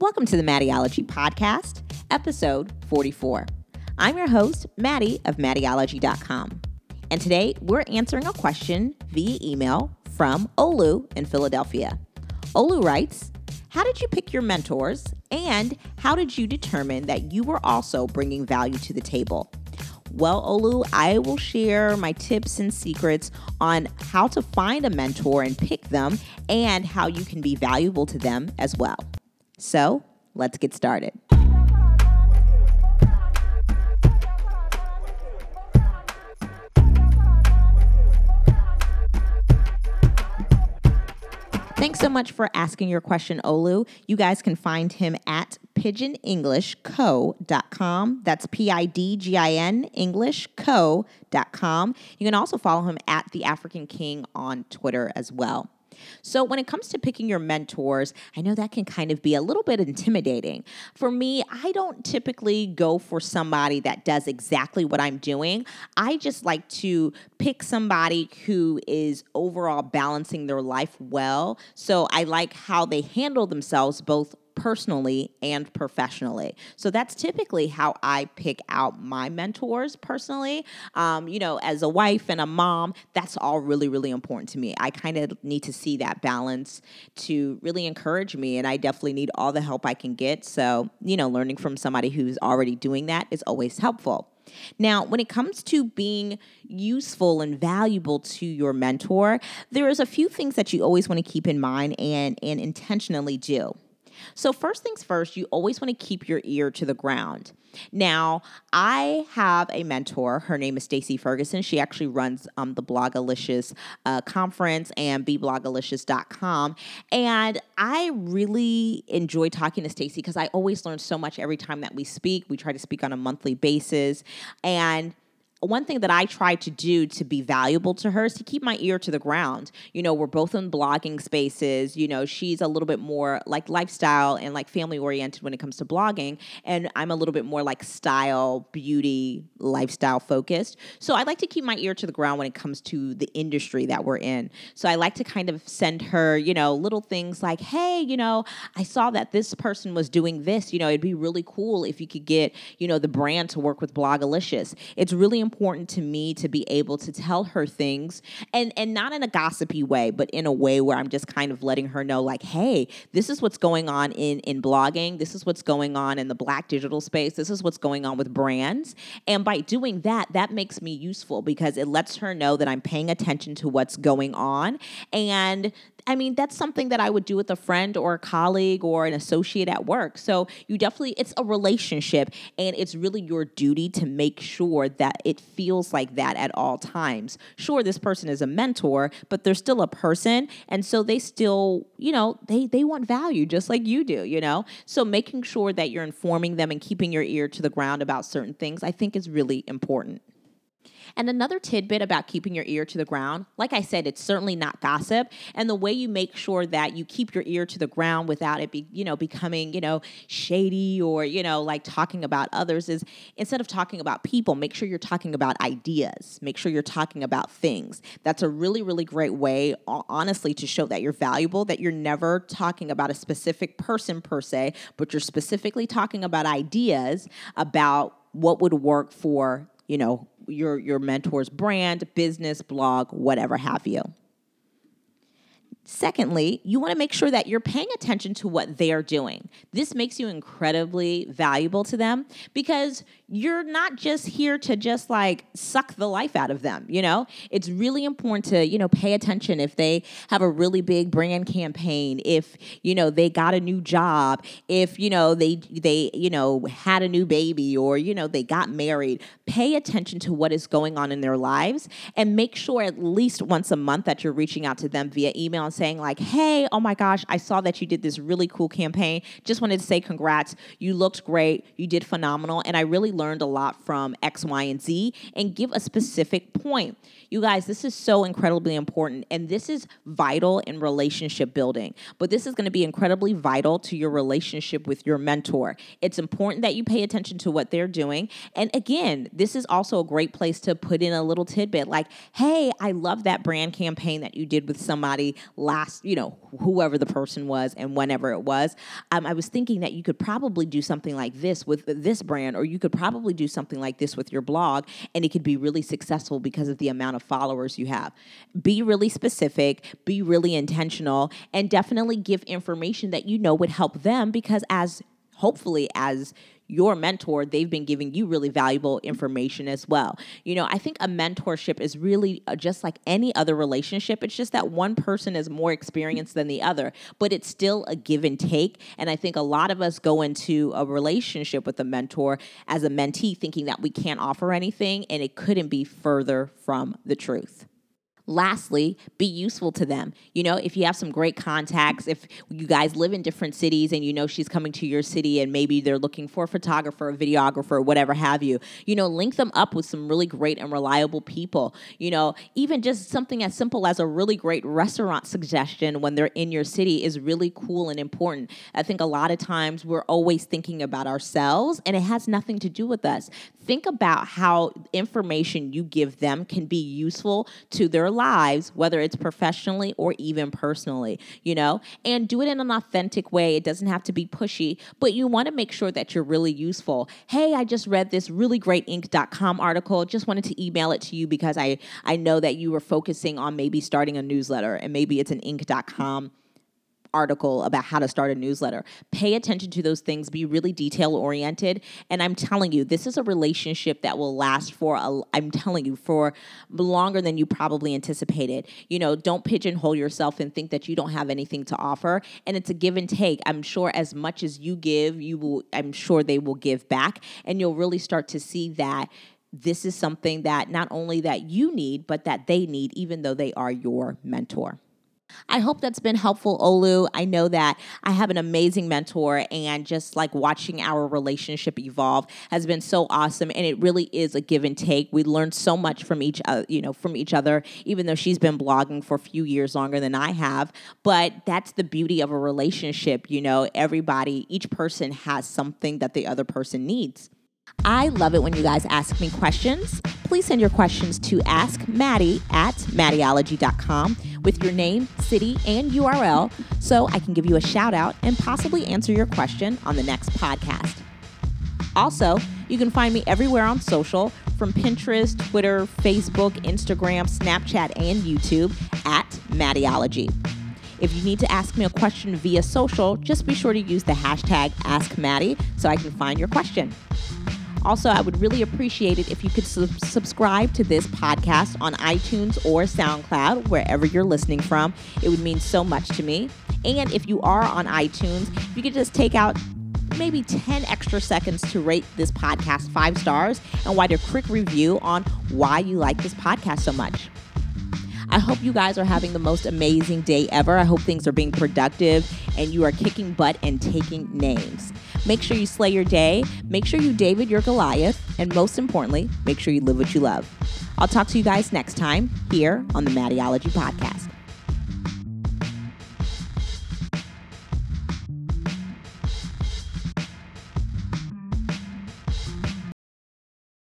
Welcome to the Mattieology Podcast, episode 44. I'm your host, Mattie of Mattieology.com. And today we're answering a question via email from Olu in Philadelphia. Olu writes, How did you pick your mentors? And how did you determine that you were also bringing value to the table? Well, Olu, I will share my tips and secrets on how to find a mentor and pick them and how you can be valuable to them as well. So let's get started. Thanks so much for asking your question, Olu. You guys can find him at pidginenglishco.com. That's P I D G I N Englishco.com. You can also follow him at The African King on Twitter as well. So, when it comes to picking your mentors, I know that can kind of be a little bit intimidating. For me, I don't typically go for somebody that does exactly what I'm doing. I just like to pick somebody who is overall balancing their life well. So, I like how they handle themselves both personally and professionally. So that's typically how I pick out my mentors personally. Um, you know, as a wife and a mom, that's all really, really important to me. I kind of need to see that balance to really encourage me. And I definitely need all the help I can get. So, you know, learning from somebody who's already doing that is always helpful. Now, when it comes to being useful and valuable to your mentor, there is a few things that you always want to keep in mind and and intentionally do. So, first things first, you always want to keep your ear to the ground. Now, I have a mentor. Her name is Stacey Ferguson. She actually runs um, the Blogalicious uh, conference and beblogalicious.com. And I really enjoy talking to Stacy because I always learn so much every time that we speak. We try to speak on a monthly basis. And one thing that I try to do to be valuable to her is to keep my ear to the ground. You know, we're both in blogging spaces. You know, she's a little bit more like lifestyle and like family oriented when it comes to blogging. And I'm a little bit more like style, beauty, lifestyle focused. So I like to keep my ear to the ground when it comes to the industry that we're in. So I like to kind of send her, you know, little things like, hey, you know, I saw that this person was doing this. You know, it'd be really cool if you could get, you know, the brand to work with Blogalicious. It's really to me to be able to tell her things and and not in a gossipy way, but in a way where I'm just kind of letting her know like, "Hey, this is what's going on in in blogging. This is what's going on in the black digital space. This is what's going on with brands." And by doing that, that makes me useful because it lets her know that I'm paying attention to what's going on and I mean, that's something that I would do with a friend or a colleague or an associate at work. So you definitely, it's a relationship and it's really your duty to make sure that it feels like that at all times. Sure, this person is a mentor, but they're still a person. And so they still, you know, they, they want value just like you do, you know? So making sure that you're informing them and keeping your ear to the ground about certain things, I think is really important. And another tidbit about keeping your ear to the ground, like I said, it's certainly not gossip. And the way you make sure that you keep your ear to the ground without it be, you know, becoming, you know, shady or, you know, like talking about others is instead of talking about people, make sure you're talking about ideas. Make sure you're talking about things. That's a really, really great way, honestly, to show that you're valuable, that you're never talking about a specific person per se, but you're specifically talking about ideas about what would work for you know your your mentor's brand, business, blog, whatever have you. Secondly, you want to make sure that you're paying attention to what they're doing. This makes you incredibly valuable to them because you're not just here to just like suck the life out of them, you know? It's really important to, you know, pay attention if they have a really big brand campaign, if, you know, they got a new job, if, you know, they they, you know, had a new baby or, you know, they got married. Pay attention to what is going on in their lives and make sure at least once a month that you're reaching out to them via email saying like, "Hey, oh my gosh, I saw that you did this really cool campaign. Just wanted to say congrats. You looked great. You did phenomenal and I really learned a lot from X, Y, and Z and give a specific point. You guys, this is so incredibly important and this is vital in relationship building. But this is going to be incredibly vital to your relationship with your mentor. It's important that you pay attention to what they're doing. And again, this is also a great place to put in a little tidbit like, hey, I love that brand campaign that you did with somebody last, you know, whoever the person was and whenever it was. Um, I was thinking that you could probably do something like this with this brand, or you could probably do something like this with your blog, and it could be really successful because of the amount of followers you have. Be really specific, be really intentional, and definitely give information that you know would help them because as hopefully as your mentor, they've been giving you really valuable information as well. You know, I think a mentorship is really uh, just like any other relationship. It's just that one person is more experienced than the other, but it's still a give and take. And I think a lot of us go into a relationship with a mentor as a mentee thinking that we can't offer anything, and it couldn't be further from the truth. Lastly, be useful to them. You know, if you have some great contacts, if you guys live in different cities and you know she's coming to your city and maybe they're looking for a photographer, a videographer, whatever have you, you know, link them up with some really great and reliable people. You know, even just something as simple as a really great restaurant suggestion when they're in your city is really cool and important. I think a lot of times we're always thinking about ourselves and it has nothing to do with us. Think about how information you give them can be useful to their lives, whether it's professionally or even personally, you know, and do it in an authentic way. It doesn't have to be pushy, but you want to make sure that you're really useful. Hey, I just read this really great Inc.com article. Just wanted to email it to you because I, I know that you were focusing on maybe starting a newsletter and maybe it's an Inc.com article about how to start a newsletter. Pay attention to those things, be really detail oriented. And I'm telling you, this is a relationship that will last for, a, I'm telling you, for longer than you probably anticipated. You know, don't pigeonhole yourself and think that you don't have anything to offer. And it's a give and take. I'm sure as much as you give, you will, I'm sure they will give back. And you'll really start to see that this is something that not only that you need, but that they need, even though they are your mentor. I hope that's been helpful, Olu. I know that I have an amazing mentor, and just like watching our relationship evolve has been so awesome. And it really is a give and take. We learned so much from each, uh, you know, from each other. Even though she's been blogging for a few years longer than I have, but that's the beauty of a relationship. You know, everybody, each person has something that the other person needs. I love it when you guys ask me questions. Please send your questions to Ask Mattie at MattieOlogy.com with your name, city, and URL so I can give you a shout out and possibly answer your question on the next podcast. Also, you can find me everywhere on social from Pinterest, Twitter, Facebook, Instagram, Snapchat, and YouTube at Mattieology. If you need to ask me a question via social, just be sure to use the hashtag AskMattie so I can find your question. Also, I would really appreciate it if you could sub- subscribe to this podcast on iTunes or SoundCloud, wherever you're listening from. It would mean so much to me. And if you are on iTunes, you could just take out maybe 10 extra seconds to rate this podcast five stars and write a quick review on why you like this podcast so much. I hope you guys are having the most amazing day ever. I hope things are being productive and you are kicking butt and taking names. Make sure you slay your day, make sure you David your Goliath, and most importantly, make sure you live what you love. I'll talk to you guys next time here on the Mattieology Podcast.